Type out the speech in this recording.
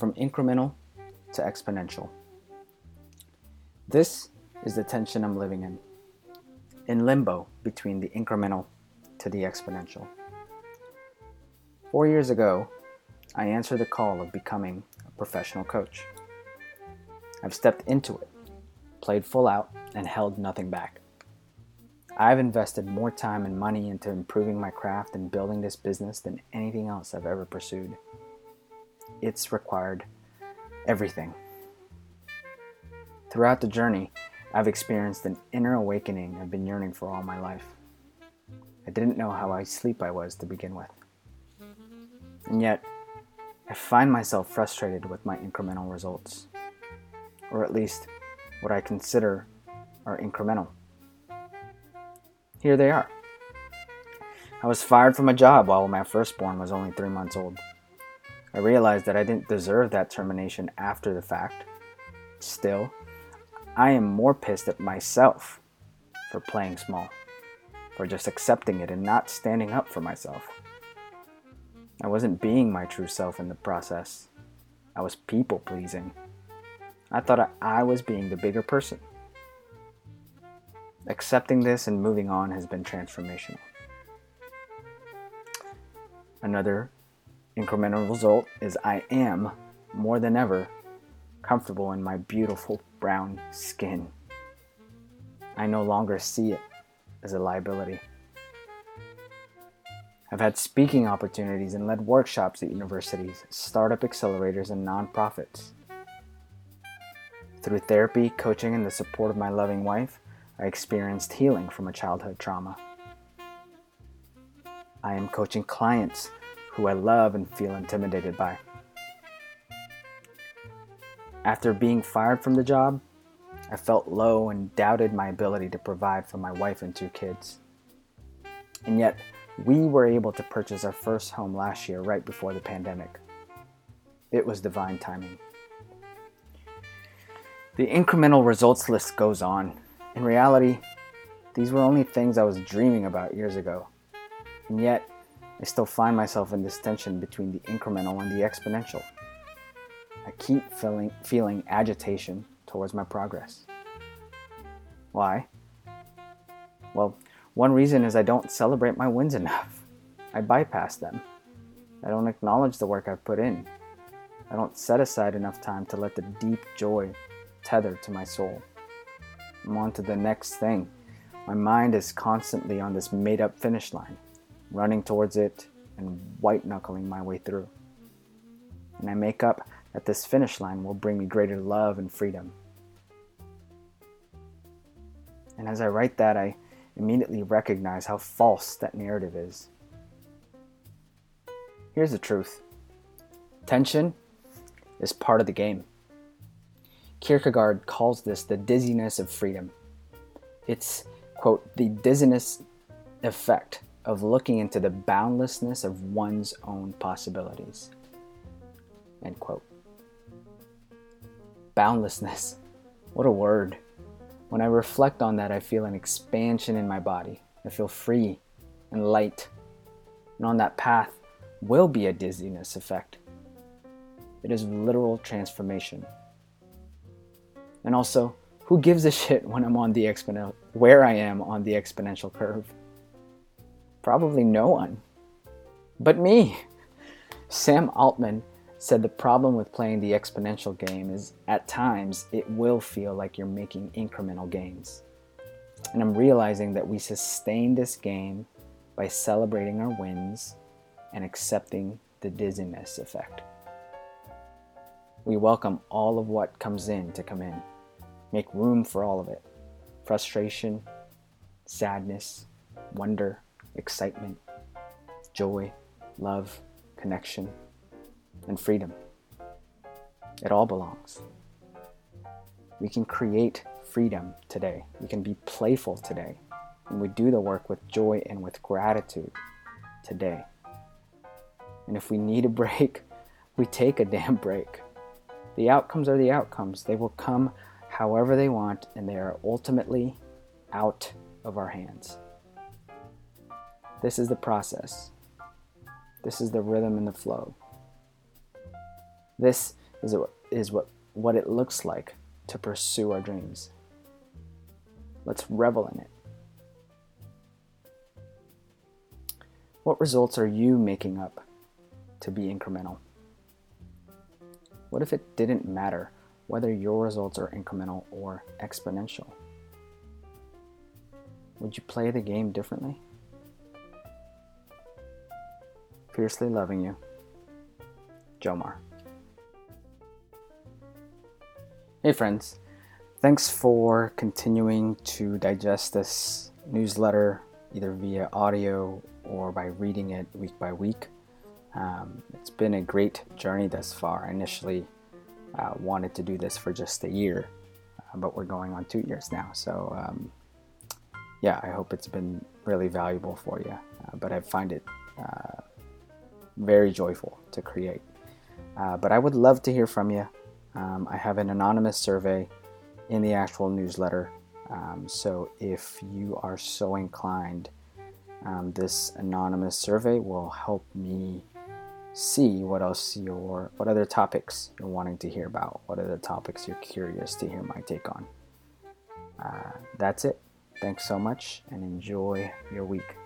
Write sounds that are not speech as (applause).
from incremental to exponential. This is the tension I'm living in, in limbo between the incremental to the exponential. Four years ago, I answered the call of becoming a professional coach. I've stepped into it, played full out, and held nothing back. I've invested more time and money into improving my craft and building this business than anything else I've ever pursued. It's required everything. Throughout the journey, I've experienced an inner awakening I've been yearning for all my life. I didn't know how asleep I was to begin with. And yet, I find myself frustrated with my incremental results, or at least what I consider are incremental. Here they are. I was fired from a job while my firstborn was only three months old. I realized that I didn't deserve that termination after the fact. Still, I am more pissed at myself for playing small, for just accepting it and not standing up for myself. I wasn't being my true self in the process. I was people pleasing. I thought I was being the bigger person. Accepting this and moving on has been transformational. Another incremental result is I am, more than ever, comfortable in my beautiful brown skin. I no longer see it as a liability. I've had speaking opportunities and led workshops at universities, startup accelerators, and nonprofits. Through therapy, coaching, and the support of my loving wife, I experienced healing from a childhood trauma. I am coaching clients who I love and feel intimidated by. After being fired from the job, I felt low and doubted my ability to provide for my wife and two kids. And yet, we were able to purchase our first home last year right before the pandemic. It was divine timing. The incremental results list goes on. In reality, these were only things I was dreaming about years ago. And yet, I still find myself in this tension between the incremental and the exponential. I keep feeling, feeling agitation towards my progress. Why? Well, one reason is I don't celebrate my wins enough. (laughs) I bypass them. I don't acknowledge the work I've put in. I don't set aside enough time to let the deep joy tether to my soul. I'm on to the next thing. My mind is constantly on this made up finish line, running towards it and white knuckling my way through. And I make up that this finish line will bring me greater love and freedom. And as I write that, I immediately recognize how false that narrative is. Here's the truth tension is part of the game. Kierkegaard calls this the dizziness of freedom. It's, quote, the dizziness effect of looking into the boundlessness of one's own possibilities, end quote. Boundlessness. What a word. When I reflect on that, I feel an expansion in my body. I feel free and light. And on that path will be a dizziness effect. It is literal transformation. And also, who gives a shit when I'm on the exponential, where I am on the exponential curve? Probably no one. But me. Sam Altman said the problem with playing the exponential game is at times it will feel like you're making incremental gains. And I'm realizing that we sustain this game by celebrating our wins and accepting the dizziness effect. We welcome all of what comes in to come in, make room for all of it frustration, sadness, wonder, excitement, joy, love, connection and freedom. It all belongs. We can create freedom today. We can be playful today. And we do the work with joy and with gratitude today. And if we need a (laughs) break, we take a damn break. The outcomes are the outcomes. They will come however they want, and they are ultimately out of our hands. This is the process. This is the rhythm and the flow. This is it is what what it looks like to pursue our dreams. Let's revel in it. What results are you making up to be incremental? What if it didn't matter whether your results are incremental or exponential? Would you play the game differently? Fiercely loving you, Jomar. Hey, friends. Thanks for continuing to digest this newsletter either via audio or by reading it week by week. Um, it's been a great journey thus far. I initially uh, wanted to do this for just a year, uh, but we're going on two years now. So, um, yeah, I hope it's been really valuable for you. Uh, but I find it uh, very joyful to create. Uh, but I would love to hear from you. Um, I have an anonymous survey in the actual newsletter. Um, so if you are so inclined, um, this anonymous survey will help me see what else you're, what other topics you're wanting to hear about, what other topics you're curious to hear my take on. Uh, that's it. Thanks so much and enjoy your week.